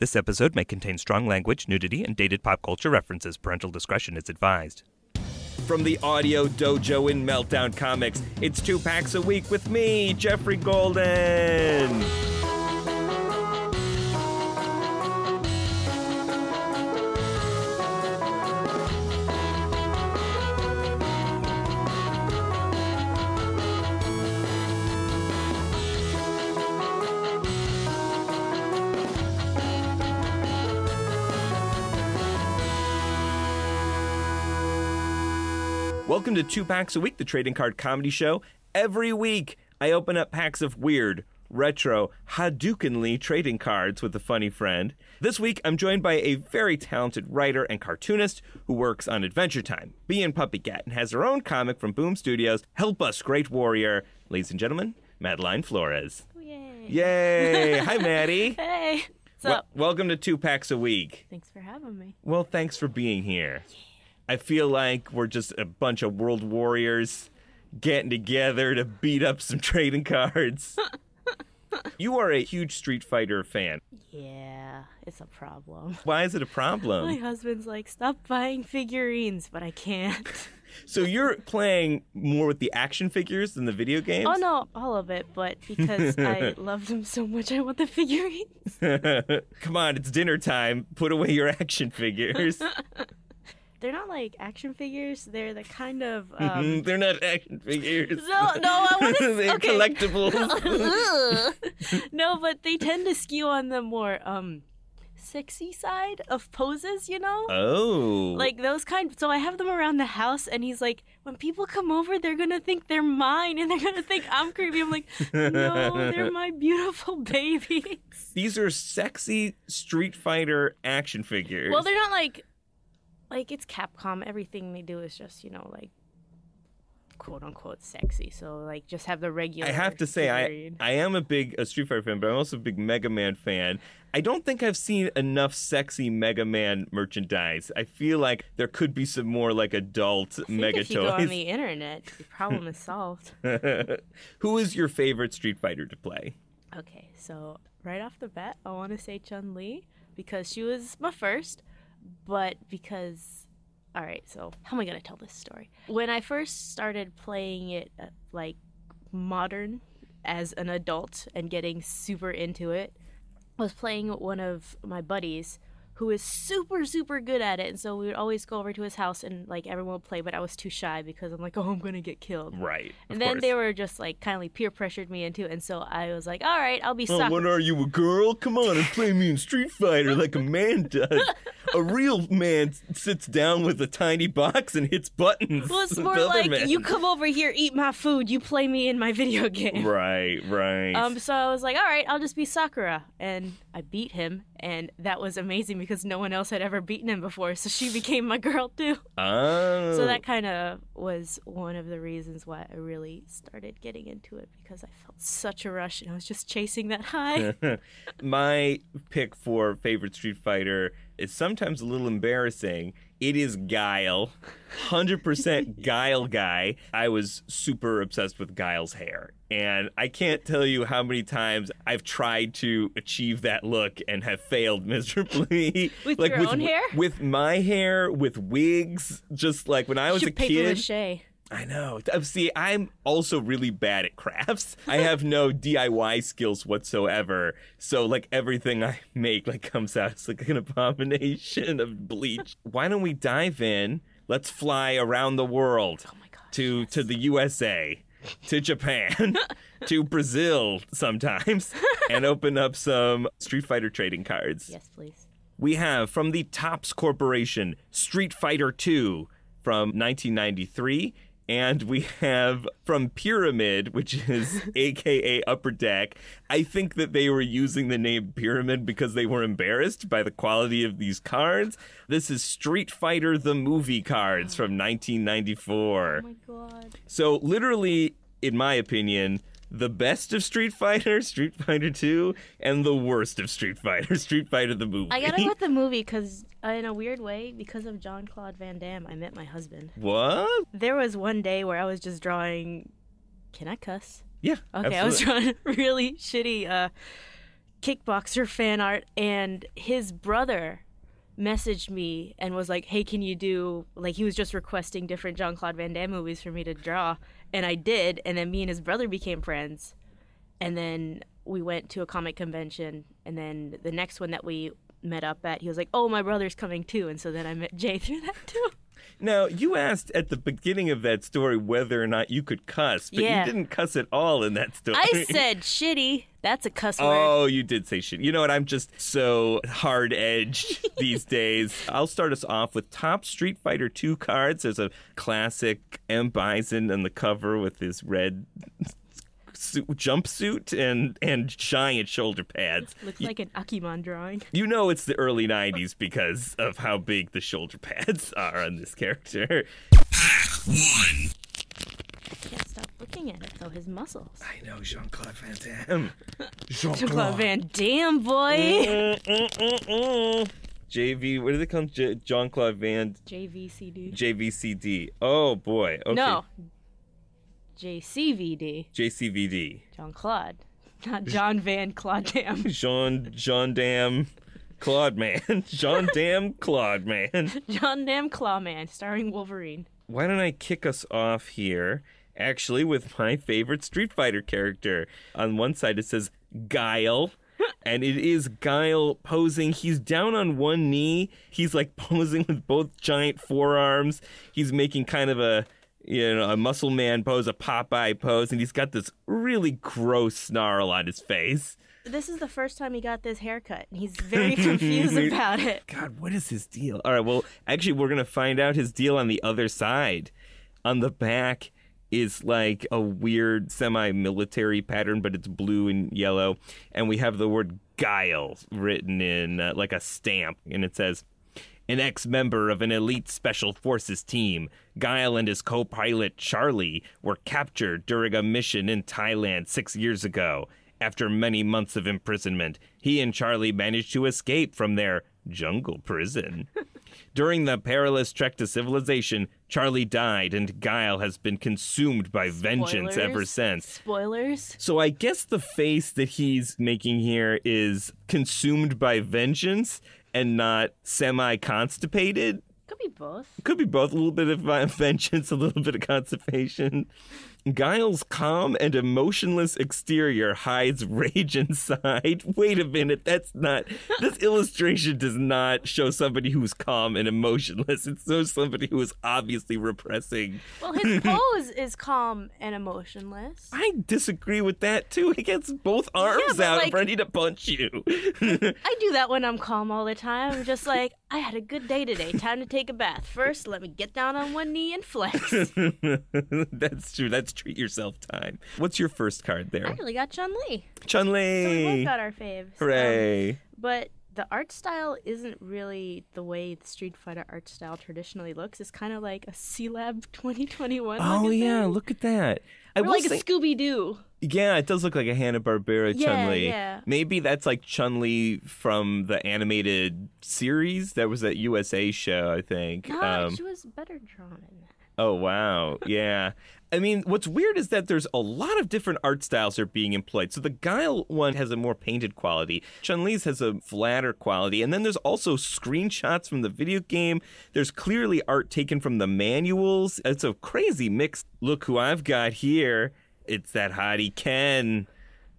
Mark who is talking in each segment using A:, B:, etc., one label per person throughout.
A: This episode may contain strong language, nudity, and dated pop culture references. Parental discretion is advised. From the Audio Dojo in Meltdown Comics, it's two packs a week with me, Geoffrey Golden. Welcome to Two Packs a Week, the trading card comedy show. Every week, I open up packs of weird, retro, Hadoukenly trading cards with a funny friend. This week, I'm joined by a very talented writer and cartoonist who works on Adventure Time, Bee and Puppy Cat, and has her own comic from Boom Studios, Help Us, Great Warrior. Ladies and gentlemen, Madeleine Flores.
B: Yay.
A: Yay! Hi, Maddie.
B: Hey. What's up?
A: welcome to Two Packs a Week.
B: Thanks for having me.
A: Well, thanks for being here. I feel like we're just a bunch of world warriors getting together to beat up some trading cards. you are a huge Street Fighter fan.
B: Yeah, it's a problem.
A: Why is it a problem?
B: My husband's like, stop buying figurines, but I can't.
A: so you're playing more with the action figures than the video games?
B: oh no, all of it, but because I love them so much, I want the figurines.
A: Come on, it's dinner time. Put away your action figures.
B: They're not like action figures. They're the kind of um.
A: Mm, They're not action figures.
B: No, no, I want to.
A: They're
B: okay.
A: collectibles.
B: no, but they tend to skew on the more um sexy side of poses. You know.
A: oh.
B: like those kind so i have them around the house and he's like when people come over they're gonna think they're mine and they're gonna think i'm creepy i'm like no they're my beautiful babies
A: These are sexy Street Fighter action figures.
B: well they're not like like it's capcom everything they do is just you know like quote unquote sexy so like just have the regular
A: I have to say, I. I am a big a Street Fighter fan, but I'm also a big Mega Man fan. I don't think I've seen enough sexy Mega Man merchandise. I feel like there could be some more like adult Mega
B: if you go on the internet the problem is solved
A: Who is your favorite Street Fighter to play?
B: Okay, so right off the bat, I want to say Chun Li because she was my first, but because. All right, so how am I going to tell this story? When I first started playing it, uh, like modern as an adult and getting super into it, I was playing one of my buddies who is super, super good at it. And so we would always go over to his house and like everyone would play, but I was too shy because I'm like, oh, I'm going to get killed.
A: Right.
B: And then they were just like kindly peer pressured me into it, and so I was like, "All right, I'll be
A: Oh,
B: Sakura."
A: what are you, a girl? Come on and play me in Street Fighter like a man does. a real man sits down with a tiny box and hits buttons.
B: well, it's more like
A: man-
B: you come over here, eat my food, you play me in my video game.
A: Right, right.
B: Um, so I was like, "All right, I'll just be Sakura," and I beat him, and that was amazing because no one else had ever beaten him before, so she became my girl too.
A: oh.
B: So that kind of was one of the reasons why I really started getting into it because I felt such a rush and I was just chasing that high.
A: My pick for favorite Street Fighter is sometimes a little embarrassing. It is Guile. 100% Guile guy. I was super obsessed with Guile's hair. And I can't tell you how many times I've tried to achieve that look and have failed miserably.
B: With your own hair?
A: With my hair, with wigs. Just like when I was
B: Should
A: a kid.
B: mache.
A: I know. Uh, See, I'm also really bad at crafts. I have no DIY skills whatsoever. So like everything I make like comes out as like an abomination of bleach. Why don't we dive in? Let's fly around the world
B: Oh gosh.
A: to to the USA, to Japan, to Brazil sometimes, and open up some Street Fighter trading cards.
B: Yes, please.
A: We have from the Topps Corporation Street Fighter II from 1993. And we have from Pyramid, which is AKA Upper Deck. I think that they were using the name Pyramid because they were embarrassed by the quality of these cards. This is Street Fighter the movie cards from 1994.
B: Oh my god.
A: So, literally, in my opinion, the best of Street Fighter, Street Fighter 2, and the worst of Street Fighter, Street Fighter the movie.
B: I gotta go with the movie because, uh, in a weird way, because of John Claude Van Damme, I met my husband.
A: what?
B: There was one day where I was just drawing. Can I cuss?
A: Yeah.
B: Okay, I was drawing really shitty uh, kickboxer fan art, and his brother messaged me and was like, "Hey, can you do like he was just requesting different Jean Claude Van Damme movies for me to draw?" And I did, and then me and his brother became friends, and then we went to a comic convention, and then the next one that we met up at, he was like, "Oh, my brother's coming too," and so then I met Jay through that too.
A: Now, you asked at the beginning of that story whether or not you could cuss, but
B: Yeah.
A: you didn't cuss at all in that story.
B: I said shitty. That's a cuss word.
A: Oh, you did say shit. You know what? I'm just so hard edged these days. I'll start us off with Topps Street Fighter 2 cards. There's a classic M. Bison on the cover with his red suit, jumpsuit and, and giant shoulder pads.
B: Looks like an Akiman drawing.
A: You know it's the early 90s because of how big the shoulder pads are on this character.
C: One.
B: Can't stop looking at it though. His muscles.
A: I know Jean Claude Van Damme.
B: Jean-Claude Van Damme, boy.
A: JV, what do they call Jean Claude Van
B: JVCD.
A: JVCD? Oh boy. Okay.
B: No. JCVD.
A: JCVD.
B: Jean Claude. Not John Van Claude Dam.
A: Jean Jean Dam Claude Man. Jean Dam Claude Man.
B: John Dam Clawman, starring Wolverine.
A: Why don't I kick us off here? Actually, with my favorite Street Fighter character. On one side it says Guile. And it is Guile posing. He's down on one knee. He's like posing with both giant forearms. He's making kind of a you know, a muscle man pose, a Popeye pose, and he's got this really gross snarl on his face.
B: This is the first time he got this haircut, and he's very confused about it.
A: God, what is his deal? All right, well, actually, we're going to find out his deal on the other side. On the back is like a weird semi military pattern, but it's blue and yellow. And we have the word guile written in uh, like a stamp, and it says, an ex member of an elite special forces team, Guile and his co pilot Charlie were captured during a mission in Thailand six years ago. After many months of imprisonment, he and Charlie managed to escape from their jungle prison. During the perilous trek to civilization, Charlie died and Guile has been consumed by vengeance ever since.
B: Spoilers.
A: So I guess the face that he's making here is consumed by vengeance and not semi constipated.
B: Could be both.
A: Could be both a little bit of uh, vengeance, a little bit of constipation. Guile's calm and emotionless exterior hides rage inside. Wait a minute, that's not. This illustration does not show somebody who's calm and emotionless. It shows somebody who is obviously repressing.
B: Well, his pose is calm and emotionless.
A: I disagree with that too. He gets both arms
B: but,
A: out,
B: like-
A: ready to punch you.
B: I do that when I'm calm all the time. I'm just like, I had a good day today. Time to take a bath. First, let me get down on one knee and flex.
A: That's true. That's treat yourself time. What's your first card there?
B: I really got Chun Li.
A: Chun
B: So we both got our faves.
A: Hooray.
B: Um, but the art style isn't really the way the Street Fighter art style traditionally looks. It's kind of like a C Lab 2021.
A: Oh yeah,
B: thing.
A: look at that.
B: Or
A: will
B: like
A: say,
B: a Scooby Doo.
A: Yeah, it does look like a Hanna Barbera
B: Yeah,
A: Chun Li.
B: yeah.
A: Maybe that's like Chun Li from the animated series. That was that USA show, I think.
B: No,
A: Um,
B: she was better drawn in that.
A: Oh wow, yeah. I mean, what's weird is that there's a lot of different art styles are being employed. So the Guile one has a more painted quality. Chun Li's has a flatter quality, and then there's also screenshots from the video game. There's clearly art taken from the manuals. It's a crazy mix. Look who I've got here. It's that hottie Ken.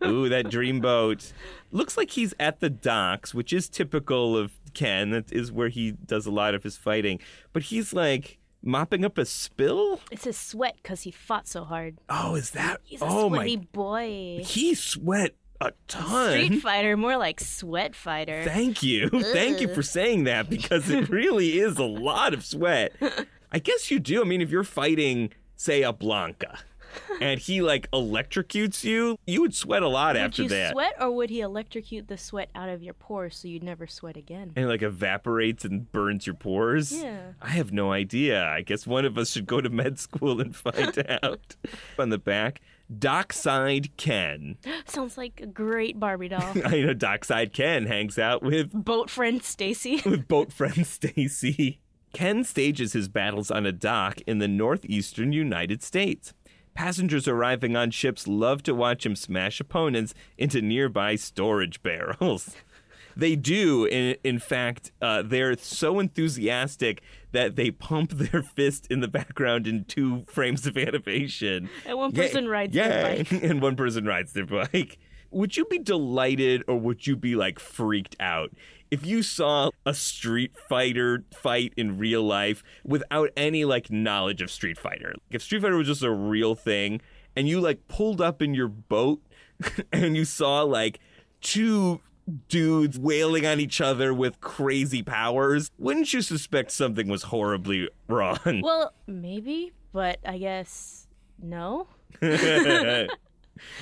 A: Ooh, that dreamboat. Looks like he's at the docks, which is typical of Ken. That is where he does a lot of his fighting. But he's like mopping up a spill.
B: It's his sweat because he fought so hard.
A: Oh, is that?
B: He's a
A: oh
B: sweaty
A: my!
B: boy.
A: He sweat a ton.
B: Street Fighter, more like Sweat Fighter.
A: Thank you, thank you for saying that because it really is a lot of sweat. I guess you do. I mean, if you're fighting, say, a Blanka, and he like electrocutes you, you would sweat a lot
B: would
A: after
B: you
A: that.
B: sweat, or would he electrocute the sweat out of your pores so you'd never sweat again?
A: and like evaporates and burns your pores.
B: Yeah.
A: I have no idea. I guess one of us should go to med school and find out. On the back, Dockside Ken.
B: Sounds like a great Barbie doll.
A: I know Dockside Ken hangs out with
B: Boat friend Stacy.
A: with boat friend Stacy. Ken stages his battles on a dock in the northeastern United States. Passengers arriving on ships love to watch him smash opponents into nearby storage barrels. They do, in, in fact, uh, they're so enthusiastic that they pump their fist in the background in two frames of animation.
B: And one person rides their
A: Yay.
B: bike.
A: and one person rides their bike. Would you be delighted or would you be like freaked out if you saw a Street Fighter fight in real life without any like knowledge of Street Fighter? If Street Fighter was just a real thing and you like pulled up in your boat and you saw like two dudes wailing on each other with crazy powers, wouldn't you suspect something was horribly wrong?
B: Well, maybe, but I guess no.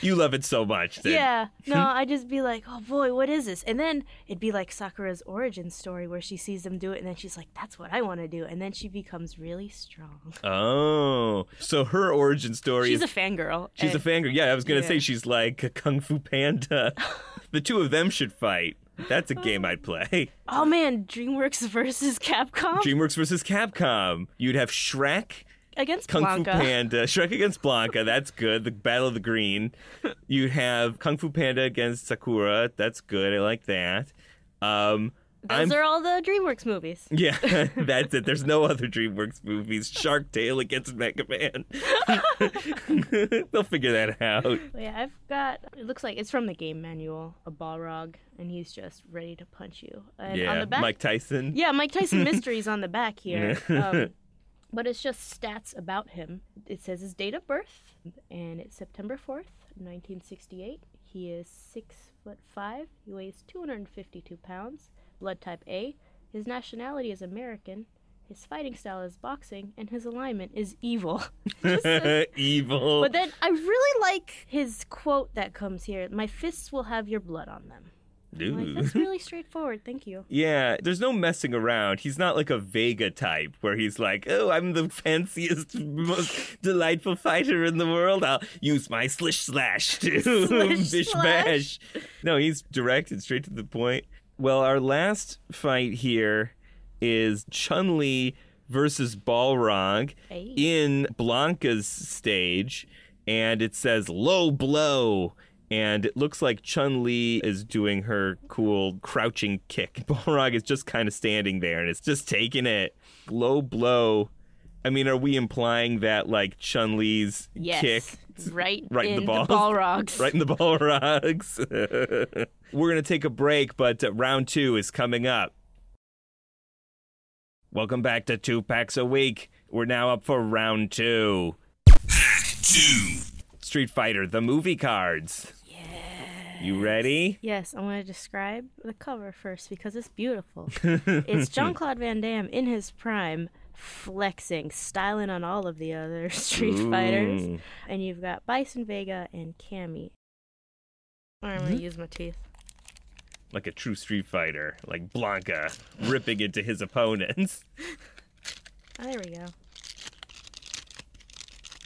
A: you love it so much. Then.
B: Yeah. No, hmm? I'd just be like, oh boy, what is this? And then it'd be like Sakura's origin story where she sees them do it and then she's like, that's what I want to do. And then she becomes really strong.
A: Oh, so her origin story
B: She's
A: is
B: a fangirl.
A: she's a fangirl. Yeah, I was gonna say she's like a Kung Fu Panda. the two of them should fight. That's a game I'd oh. play.
B: Oh man, DreamWorks versus Capcom
A: DreamWorks versus Capcom. You'd have Shrek,
B: against
A: Kung
B: Blanka.
A: Fu Panda, Shrek against Blanka. That's good. The Battle of the Green. You'd have Kung Fu Panda against Sakura. That's good. I like that. Um,
B: Those
A: I'm
B: are all the DreamWorks movies.
A: Yeah, that's it. There's no other DreamWorks movies. Shark Tale against Mega Man. They'll figure that out.
B: Yeah, I've got. It looks like it's from the game manual. A Balrog, and he's just ready to punch you. And
A: yeah,
B: on the back,
A: Mike Tyson.
B: yeah, Mike Tyson mysteries on the back here. Um, but it's just stats about him. It says his date of birth, and it's September fourth, nineteen sixty-eight. He is six foot five. He weighs two hundred and fifty-two pounds. Blood type A. His nationality is American. His fighting style is boxing, and his alignment is evil. Says-
A: Evil.
B: But then I really like his quote that comes here. My fists will have your blood on them. Like, that's really straightforward. Thank you.
A: Yeah, there's no messing around. He's not like a Vega type where he's like, "Oh, I'm the fanciest, most delightful fighter in the world. I'll use my slish slash to
B: Slish
A: bish
B: slash.
A: bash." No, he's direct and straight to the point. Well, our last fight here is Chun Li versus Balrog
B: Hey.
A: in Blanka's stage, and it says low blow. And it looks like Chun Li is doing her cool crouching kick. Balrog is just kind of standing there and it's just taking it. Low blow. I mean, are we implying that like Chun Li's
B: Yes.
A: kick
B: Right,
A: Right in
B: in
A: the balls.
B: Balrogs.
A: right in the Balrogs? We're going to take a break, but uh, round two is coming up. Welcome back to Two Packs a Week. We're now up for round two.
C: Pack two,
A: Street Fighter, the movie cards. You ready?
B: Yes, I want to describe the cover first because it's beautiful. it's Jean Claude Van Damme in his prime, flexing, styling on all of the other Street Fighters. And you've got Bison Vega and Cammy. I'm going to mm-hmm. use my teeth.
A: Like a true Street Fighter, like Blanka, ripping into his opponents.
B: Oh, there we go.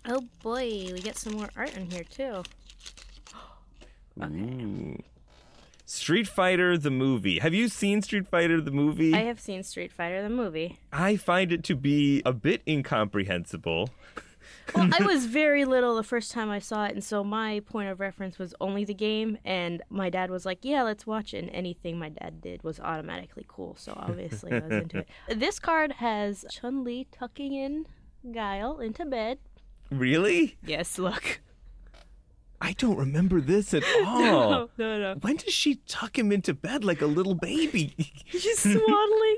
B: Oh boy, we get some more art in here too.
A: Ooh. Street Fighter the movie. Have you seen Street Fighter the movie?
B: I have seen Street Fighter the movie.
A: I find it to be a bit incomprehensible.
B: Well, I was very little the first time I saw it, and so my point of reference was only the game. And my dad was like, "Yeah, let's watch it." And anything my dad did was automatically cool, so obviously I was into it. This card has Chun Li tucking in Guile into bed.
A: Really?
B: Yes, look.
A: I don't remember this at all.
B: No, no, no.
A: When does she tuck him into bed like a little baby?
B: She's swaddling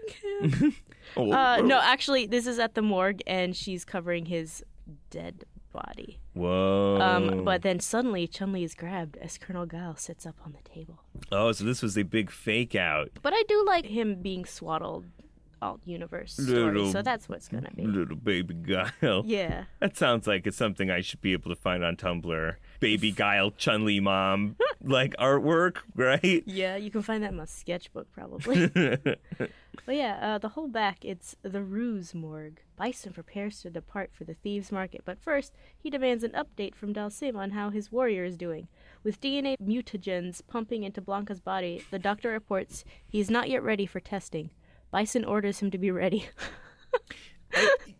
B: him.
A: Oh,
B: Uh, no, actually, this is at the morgue, and she's covering his dead body.
A: Whoa.
B: Um, but then suddenly, Chun Li is grabbed as Colonel Guile sits up on the table.
A: oh, so this was a big fake out.
B: But I do like him being swaddled alt universe story,
A: Little-
B: so that's what's gonna be.
A: Little baby Guile.
B: Yeah.
A: That sounds like it's something I should be able to find on Tumblr. Baby Guile Chun Li mom, like artwork, right?
B: Yeah, you can find that in my sketchbook probably. but yeah, uh, the whole back, it's the Ruse Morgue. Bison prepares to depart for the thieves' market, but first, he demands an update from Dhalsim on how his warrior is doing. With DNA mutagens pumping into Blanka's body, the doctor reports he's not yet ready for testing. Bison orders him to be ready.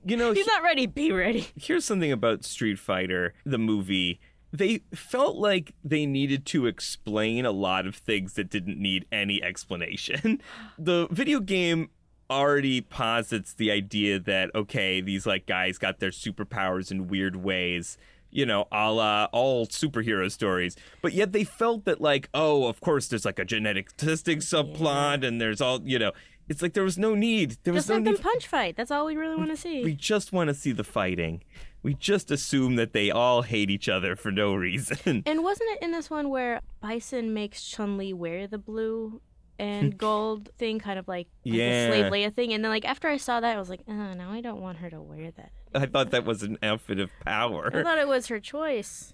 A: You know,
B: He's not ready. Be ready.
A: here's something about Street Fighter, the movie. They felt like they needed to explain a lot of things that didn't need any explanation. The video game already posits the idea that, okay, these like guys got their superpowers in weird ways. You know, a la all superhero stories. But yet they felt that, like, oh, of course, there's like a genetic testing subplot, and there's all, you know, it's like there was no need. There was
B: Just
A: no
B: let
A: need
B: punch fight. That's all we really want to see.
A: we just want to see the fighting. We just assume that they all hate each other for no reason.
B: And wasn't it in this one where Bison makes Chun Li wear the blue and gold thing, kind of like, like
A: Yeah.
B: the slave Leia thing? And then, like after I saw that, I was like, uh, oh, now I don't want her to wear that.
A: I thought that was an outfit of power.
B: I thought it was her choice.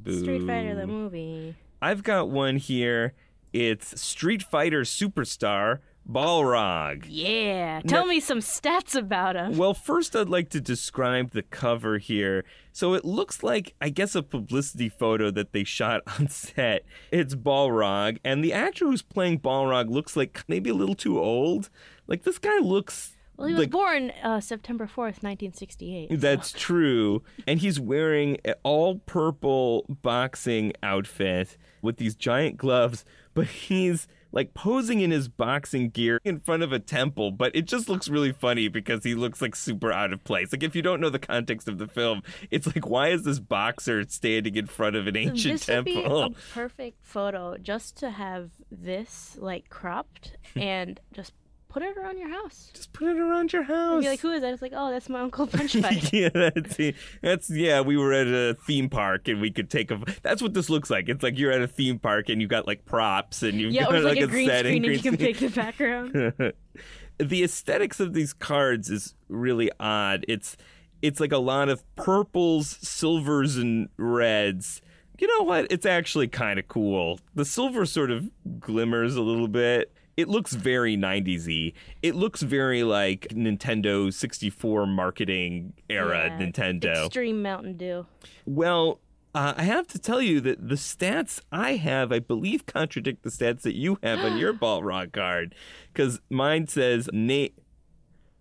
B: Street Fighter the movie.
A: I've got one here. It's Street Fighter superstar Balrog.
B: Yeah, tell me some stats about him.
A: Well, first, I'd like to describe the cover here. So it looks like, I guess, a publicity photo that they shot on set. It's Balrog, and the actor who's playing Balrog looks like maybe a little too old. Like, this guy looks.
B: Well, he was
A: like,
B: born uh, September fourth, nineteen sixty-eight.
A: That's true. And he's wearing an all purple boxing outfit with these giant gloves, but he's like posing in his boxing gear in front of a temple, but it just looks really funny because he looks like super out of place. Like if you don't know the context of the film, it's like why is this boxer standing in front of an ancient
B: this would be
A: temple?
B: a perfect photo just to have this like cropped and just put it around your house.
A: Just put it around your house.
B: Be like, who is that? It's like, oh, that's my uncle Punch
A: yeah, that's that's yeah. We were at a theme park and we could take a. That's what this looks like. It's like you're at a theme park and you got like props and you've
B: yeah,
A: got
B: or it's like, a green
A: setting,
B: screen and you can
A: green
B: pick the background.
A: the aesthetics of these cards is really odd. It's it's like a lot of purples, silvers, and reds. You know what? It's actually kind of cool. The silver sort of glimmers a little bit. It looks very 90s-y. It looks very like Nintendo 64 marketing era
B: Yeah,
A: Nintendo.
B: Extreme Mountain Dew.
A: Well, uh, I have to tell you that the stats I have, I believe, contradict the stats that you have on your Balrog card. Because mine says name.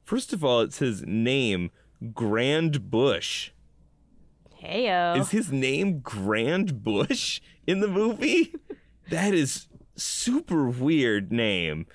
A: First of all, it says name Grand Bush.
B: Heyo.
A: Is his name Grand Bush in the movie? that is super weird name.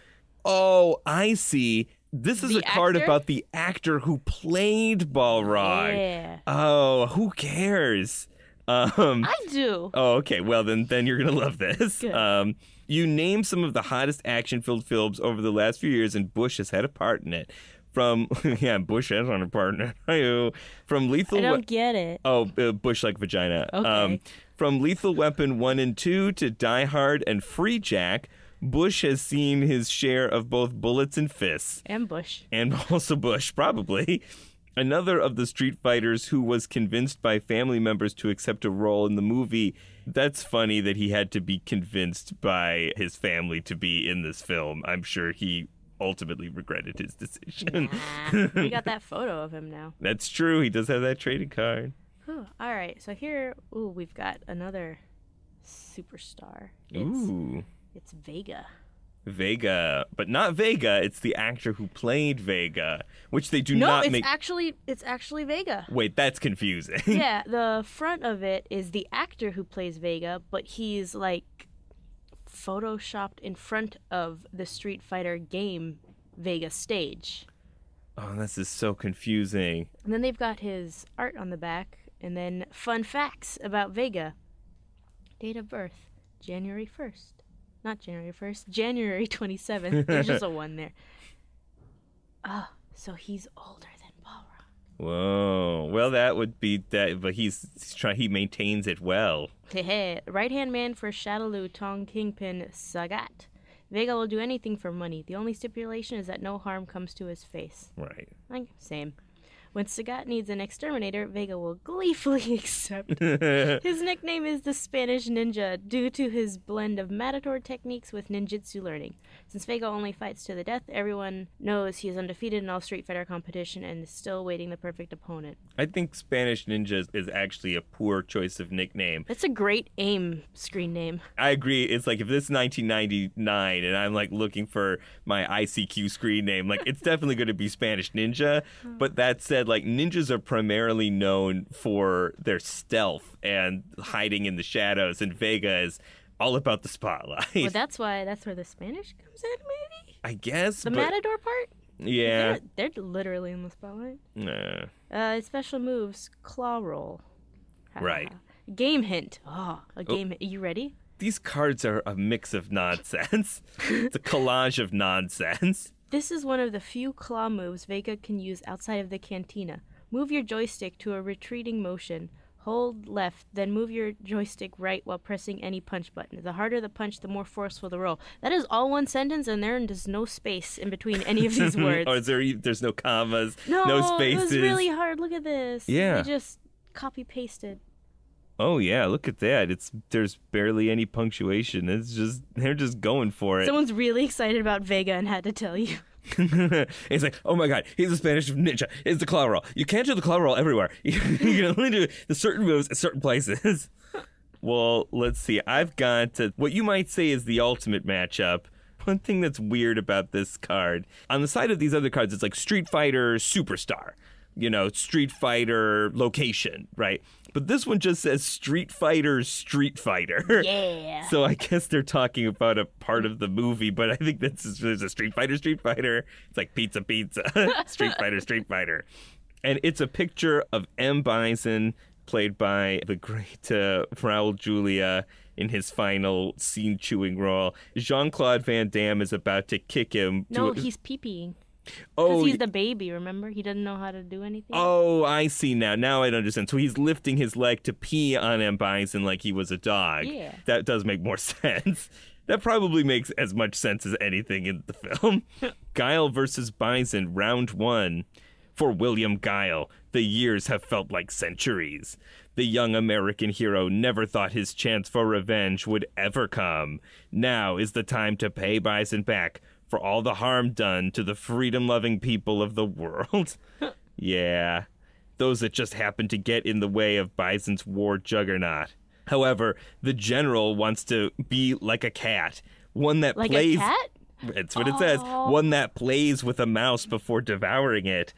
A: Oh, I see. This is
B: The
A: a card
B: actor?
A: about the actor who played Balrog.
B: Yeah.
A: Oh, who cares? Um,
B: I do.
A: oh, okay. Well, then, then you're gonna love this. Um, you name some of the hottest action-filled films over the last few years, and Bush has had a part in it. From yeah, Bush has had a part in it. From Lethal.
B: I don't get it.
A: oh, uh, Bush like vagina. Um,
B: Okay.
A: From Lethal Weapon one and two to Die Hard and Freejack, Bush has seen his share of both bullets and fists
B: And Bush.
A: and also Bush, probably. Another of the Street Fighters who was convinced by family members to accept a role in the movie. That's funny that he had to be convinced by his family to be in this film. I'm sure he ultimately regretted his decision.
B: Nah, we got that photo of him now.
A: That's true. He does have that trading card.
B: Whew. All right, so here, ooh, we've got another superstar. It's,
A: Ooh.
B: it's Vega.
A: Vega, but not Vega. It's the actor who played Vega, which they do
B: no,
A: not
B: it's
A: make.
B: actually it's actually Vega.
A: Wait, that's confusing.
B: yeah, the front of it is the actor who plays Vega, but he's like photoshopped in front of the Street Fighter game Vega stage.
A: oh, this is so confusing.
B: And then they've got his art on the back, and then fun facts about Vega. Date of birth, January 1st. Not January 1st, January 27th. There's just a one there. Oh, so he's older than Balrog.
A: Whoa. Well, that would be that, but he's, he's trying. He maintains it well.
B: right hand man for Shadaloo Tong Kingpin Sagat. Vega will do anything for money. The only stipulation is that no harm comes to his face.
A: Right.
B: Like, same. When Sagat needs an exterminator, Vega will gleefully accept. his nickname is the Spanish Ninja due to his blend of matador techniques with ninjutsu learning. Since Vega only fights to the death, everyone knows he is undefeated in all Street Fighter competition and is still waiting the perfect opponent.
A: I think Spanish Ninja is actually a poor choice of nickname.
B: That's a great AIM screen name.
A: I agree. It's like if this is 1999 and I'm like looking for my ICQ screen name, like it's definitely going to be Spanish Ninja. Hmm. But that said, said, like ninjas are primarily known for their stealth and hiding in the shadows, and Vega is all about the spotlight.
B: Well, that's why that's where the Spanish comes in, maybe
A: I guess.
B: the
A: but,
B: matador part.
A: Yeah.
B: They're, they're literally in the spotlight.
A: Nah.
B: Uh, special moves: claw roll.
A: Right.
B: Game hint. Oh, a game. hint. You ready?
A: These cards are a mix of nonsense. it's a collage of nonsense.
B: This is one of the few claw moves Vega can use outside of the cantina. Move your joystick to a retreating motion. Hold left, then move your joystick right while pressing any punch button. The harder the punch, the more forceful the roll. That is all one sentence, and there is no space in between any of these words.
A: or is there? There's no commas,
B: no,
A: no spaces.
B: it was really hard. Look at this.
A: Yeah.
B: They just copy pasted.
A: Oh yeah, look at that. It's there's barely any punctuation. It's just they're just going for it.
B: Someone's really excited about Vega and had to tell you.
A: it's like, oh my god, he's a Spanish ninja. It's the claw roll. You can't do the claw roll everywhere. You can only do the certain moves at certain places. well, let's see. I've got uh, what you might say is the ultimate matchup. One thing that's weird about this card on the side of these other cards, it's like Street Fighter Superstar, you know, Street Fighter location, right? But this one just says Street Fighter Street Fighter.
B: Yeah.
A: So I guess they're talking about a part of the movie, but I think that's just, there's a Street Fighter, Street Fighter. It's like pizza, pizza, Street Fighter, Street Fighter, and it's a picture of M Bison, played by the great uh, Raul Julia in his final scene-chewing role. Jean Claude Van Damme is about to kick him.
B: No,
A: to,
B: he's pee-peeing.
A: Oh,
B: he's the baby, remember? He doesn't know how to do anything.
A: Oh, I see now. Now I understand. So he's lifting his leg to pee on M. Bison like he was a dog.
B: Yeah.
A: That does make more sense. That probably makes as much sense as anything in the film. Guile versus Bison, round one. For William Guile, the years have felt like centuries. The young American hero never thought his chance for revenge would ever come. Now is the time to pay Bison back for all the harm done to the freedom loving people of the world. yeah, those that just happen to get in the way of Bison's war juggernaut. However, the general wants to be like a cat, one that
B: like
A: plays.
B: a cat?
A: That's what it says.
B: Oh.
A: One that plays with a mouse before devouring it.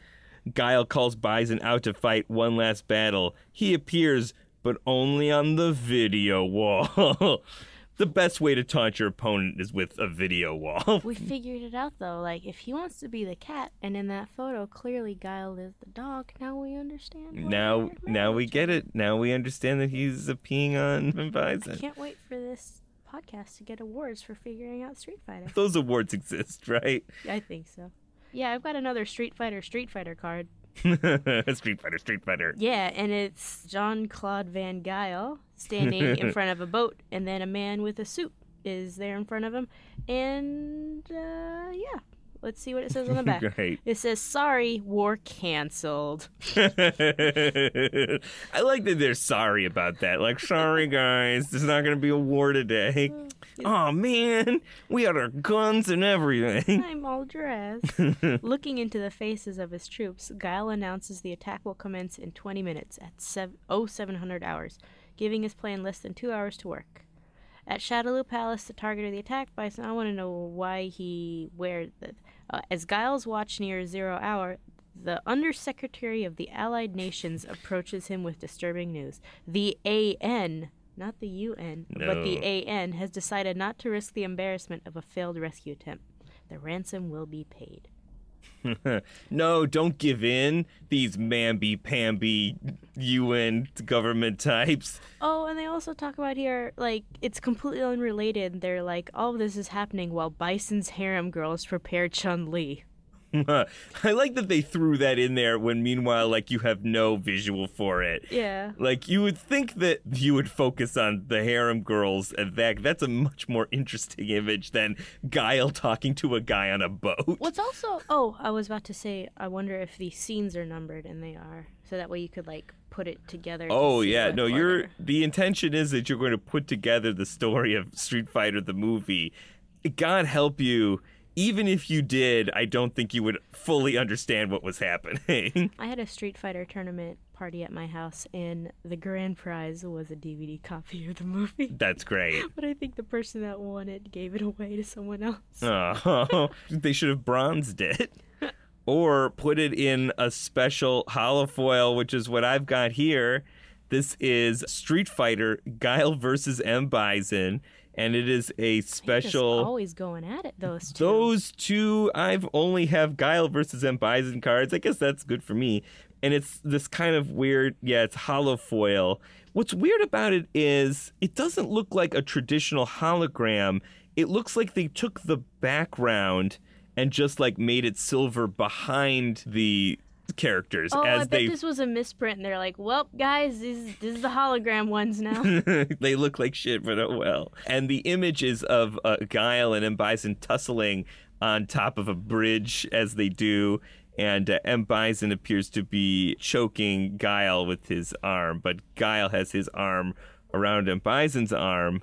A: Guile calls Bison out to fight one last battle. He appears, but only on the video wall. the best way to taunt your opponent is with a video wall.
B: We figured it out though. Like, if he wants to be the cat, and in that photo, clearly Guile is the dog, now we understand.
A: now, now we get it. Now we understand that he's a peeing on Bison.
B: I can't wait for this podcast to get awards for figuring out Street Fighter.
A: Those awards exist, right?
B: I think so. Yeah, I've got another Street Fighter Street Fighter card.
A: Street Fighter, Street Fighter.
B: Yeah, and it's Jean Claude Van Guile standing in front of a boat, and then a man with a suit is there in front of him. And uh, yeah, let's see what it says on the back. It says, "Sorry, war canceled."
A: I like that they're sorry about that. Like, sorry guys, there's not gonna be a war today. Oh man, we had our guns and everything.
B: I'm all dressed. Looking into the faces of his troops, Guile announces the attack will commence in 20 minutes at sev- 0700 hours, giving his plan less than two hours to work. At Shadaloo Palace, the target of the attack, Bison, I want to know why he wears that. Uh, as Giles watch near zero hour, the Undersecretary of the Allied Nations approaches him with disturbing news. The AN, not the UN, but the AN has decided not to risk the embarrassment of a failed rescue attempt. The ransom will be paid.
A: no, don't give in. These mamby-pamby UN government types.
B: Oh, and they also talk about here, like, it's completely unrelated. They're like, all of this is happening while Bison's harem girls prepare Chun Li.
A: I like that they threw that in there when meanwhile, like, you have no visual for it.
B: Yeah.
A: Like you would think that you would focus on the harem girls and that that's a much more interesting image than Guile talking to a guy on a boat.
B: What's also, oh, I was about to say, I wonder if these scenes are numbered, and they are. So that way you could, like, put it together.
A: Oh
B: see
A: yeah, no, you're the intention is that you're going to put together the story of Street Fighter the movie. God help you. Even if you did, I don't think you would fully understand what was happening.
B: I had a Street Fighter tournament party at my house, and the grand prize was a DVD copy of the movie.
A: That's great.
B: But I think the person that won it gave it away to someone else.
A: Oh, they should have bronzed it. or put it in a special holofoil, which is what I've got here. This is Street Fighter Guile versus M Bison, and it is a special.
B: always going at it. Those two.
A: Those two, I've only have Guile versus M Bison cards. I guess that's good for me. And it's this kind of weird, yeah, it's holofoil. What's weird about it is it doesn't look like a traditional hologram. It looks like they took the background and just like made it silver behind the characters
B: Oh,
A: as
B: I bet
A: they
B: this was a misprint. And they're like, "Well, guys, this is, this is the hologram ones now."
A: they look like shit, but oh well. And the images of uh, Guile and M. Bison tussling on top of a bridge as they do. And uh, M. Bison appears to be choking Guile with his arm, but Guile has his arm around M. Bison's arm.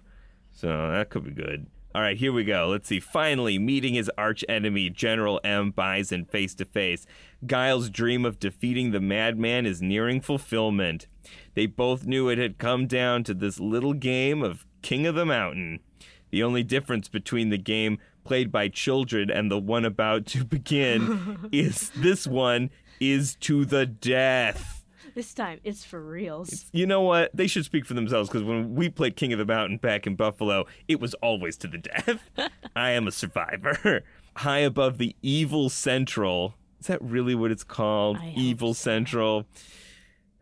A: So that could be good. All right, here we go. Let's see. Finally, meeting his arch enemy, General M. Bison, face to face. Guile's dream of defeating the madman is nearing fulfillment. They both knew it had come down to this little game of King of the Mountain. The only difference between the game played by children and the one about to begin is this one is to the death.
B: This time, it's for reals.
A: You know what? They should speak for themselves because when we played King of the Mountain back in Buffalo, it was always to the death. I am a survivor. High above the Evil Central. Is that really what it's called? Evil
B: so.
A: Central.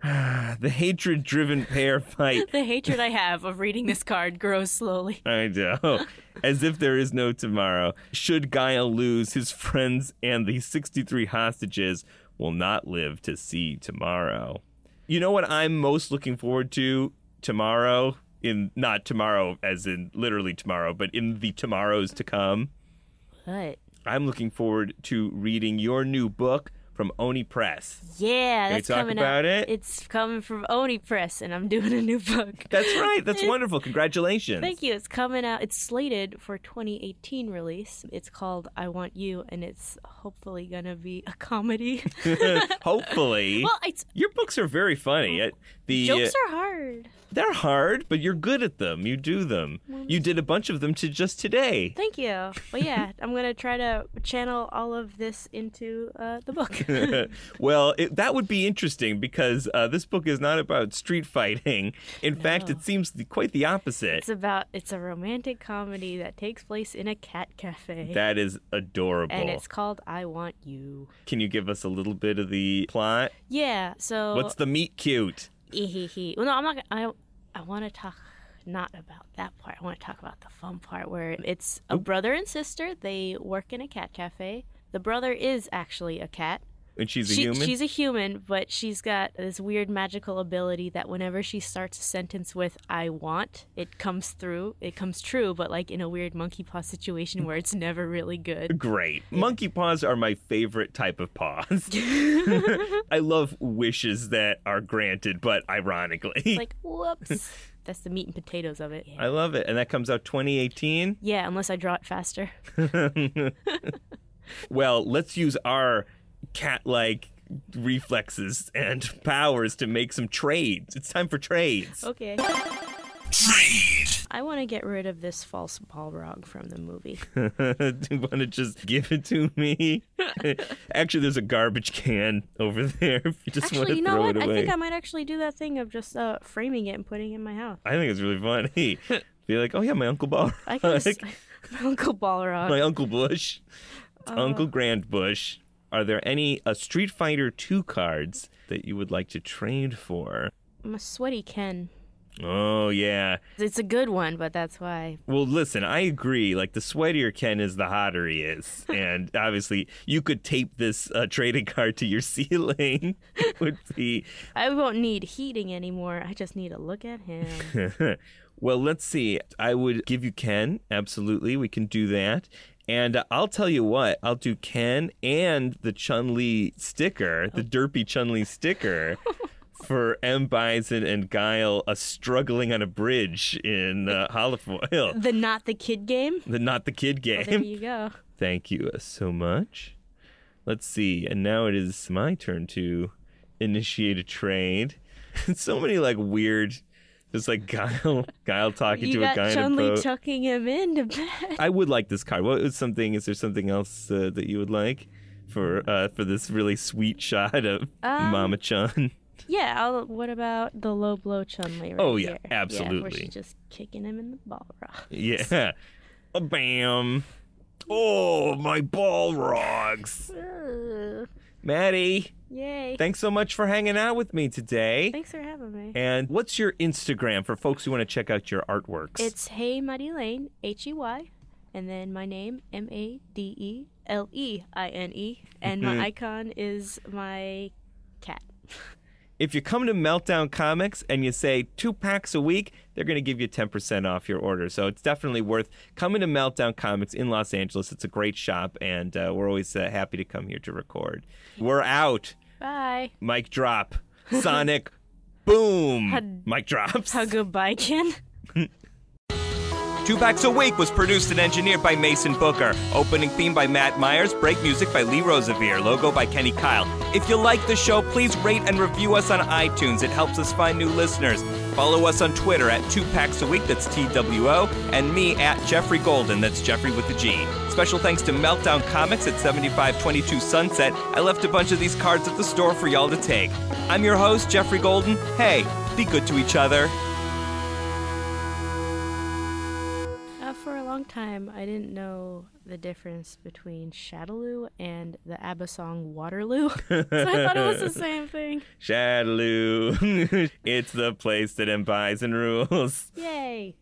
A: the hatred driven pair fight.
B: The hatred I have of reading this card grows slowly.
A: I know. As if there is no tomorrow. Should Guile lose, his friends and the 63 hostages will not live to see tomorrow. You know what I'm most looking forward to tomorrow? In not tomorrow as in literally tomorrow, but in the tomorrows to come.
B: What?
A: I'm looking forward to reading your new book from Oni Press.
B: Yeah,
A: Can you
B: that's
A: talk
B: coming
A: about
B: out.
A: it?
B: It's coming from Oni Press, and I'm doing a new book.
A: That's right. That's wonderful. Congratulations.
B: Thank you. It's coming out. It's slated for 2018 release. It's called I Want You, and it's hopefully gonna be a comedy.
A: Hopefully.
B: well, it's
A: your books are very funny. Uh, The
B: jokes are hard.
A: They're hard, but you're good at them. You do them. You did a bunch of them to just today.
B: Thank you. Well, yeah, I'm gonna try to channel all of this into uh, the book.
A: well, it, that would be interesting because uh, this book is not about street fighting. In fact, it seems quite the opposite.
B: it's about it's a romantic comedy that takes place in a cat cafe.
A: that is adorable.
B: and it's called I Want You.
A: Can you give us a little bit of the plot?
B: Yeah, so
A: What's the meet cute?
B: Well, no, I'm not. I I want to talk not about that part. I want to talk about the fun part where it's a brother and sister. They work in a cat cafe. The brother is actually a cat.
A: And she's a
B: She-
A: human?
B: She's a human, but she's got this weird magical ability that whenever she starts a sentence with "I want," it comes through. It comes true, but like in a weird monkey paw situation where it's never really good.
A: Great. Monkey paws are my favorite type of paws. I love wishes that are granted, but ironically.
B: Like, whoops. That's the meat and potatoes of it.
A: I love it. And that comes out 2018.
B: Yeah, unless I draw it faster.
A: Well, let's use our cat like reflexes and powers to make some trades. It's time for trades.
B: Okay.
C: Trade.
B: I want to get rid of this false Balrog from the movie.
A: Do you want to just give it to me? actually, there's a garbage can over there if you just want
B: Actually,
A: to
B: you know
A: throw
B: what?
A: it
B: I think I might actually do that thing of just uh, framing it and putting it in my house.
A: I think it's really funny. Be like, oh yeah, my Uncle Bar.
B: I can just, my Uncle Balrog.
A: my Uncle Bush.
B: Uh.
A: Uncle Grand Bush. Are there any uh, Street Fighter 2 cards that you would like to trade for?
B: I'm a sweaty Ken.
A: Oh, yeah.
B: It's a good one, but that's why.
A: Well, listen, I agree. Like, the sweatier Ken is, the hotter he is. and obviously, you could tape this uh, trading card to your ceiling. It would be.
B: I won't need heating anymore. I just need to look at him.
A: well, let's see. I would give you Ken. Absolutely. We can do that. And uh, I'll tell you what, I'll do Ken and the Chun Li sticker, the derpy Chun Li sticker. For M. Bison and Guile uh, struggling on a bridge in uh, Holofoil,
B: the not the kid game.
A: the not the kid game.
B: There you go.
A: Thank you uh, so much. Let's see. And now it is my turn to initiate a trade. so many like weird, just like Guile, Guile talking
B: You
A: to a guy in a boat.
B: tucking him into bed.
A: I would like this card. What is something? Is there something else uh, that you would like? for uh, for this really sweet shot of
B: Um,
A: Mama Chun.
B: Yeah. I'll, what about the low blow Chun Li? Right
A: Oh, yeah,
B: here? Yeah, where
A: absolutely.
B: she's just kicking him in the ball rock.
A: Yeah. A bam. Oh, my ball rocks. Maddie,
B: Yay.
A: thanks so much for hanging out with me today.
B: Thanks for having me.
A: And what's your Instagram for folks who want to check out your artworks?
B: It's Hey Madeleine, H E Y, and then my name, M A D E L E I N E, and
A: Mm-hmm.
B: my icon is my cat.
A: if you come to Meltdown Comics and you say two packs a week, they're going to give you 10% off your order. So it's definitely worth coming to Meltdown Comics in Los Angeles. It's a great shop, and uh, we're always uh, happy to come here to record. We're out.
B: Bye.
A: Mic drop. Sonic. Boom.
B: Had-
A: Mic drops.
B: How goodbye, Ken.
A: Two Packs a Week was produced and engineered by Mason Booker. Opening theme by Matt Myers. Break music by Lee Rosevere. Logo by Kenny Keil. If you like the show, please rate and review us on iTunes. It helps us find new listeners. Follow us on Twitter at Two Packs a Week, that's T W O, and me at Geoffrey Golden, that's Geoffrey with the G. Special thanks to Meltdown Comics at 7522 Sunset. I left a bunch of these cards at the store for y'all to take. I'm your host, Geoffrey Golden. Hey, be good to each other.
B: Long time, I didn't know the difference between Shadaloo and the ABBA song Waterloo. so I thought it was the same thing.
A: Shadaloo. it's the place that embodies and rules.
B: Yay.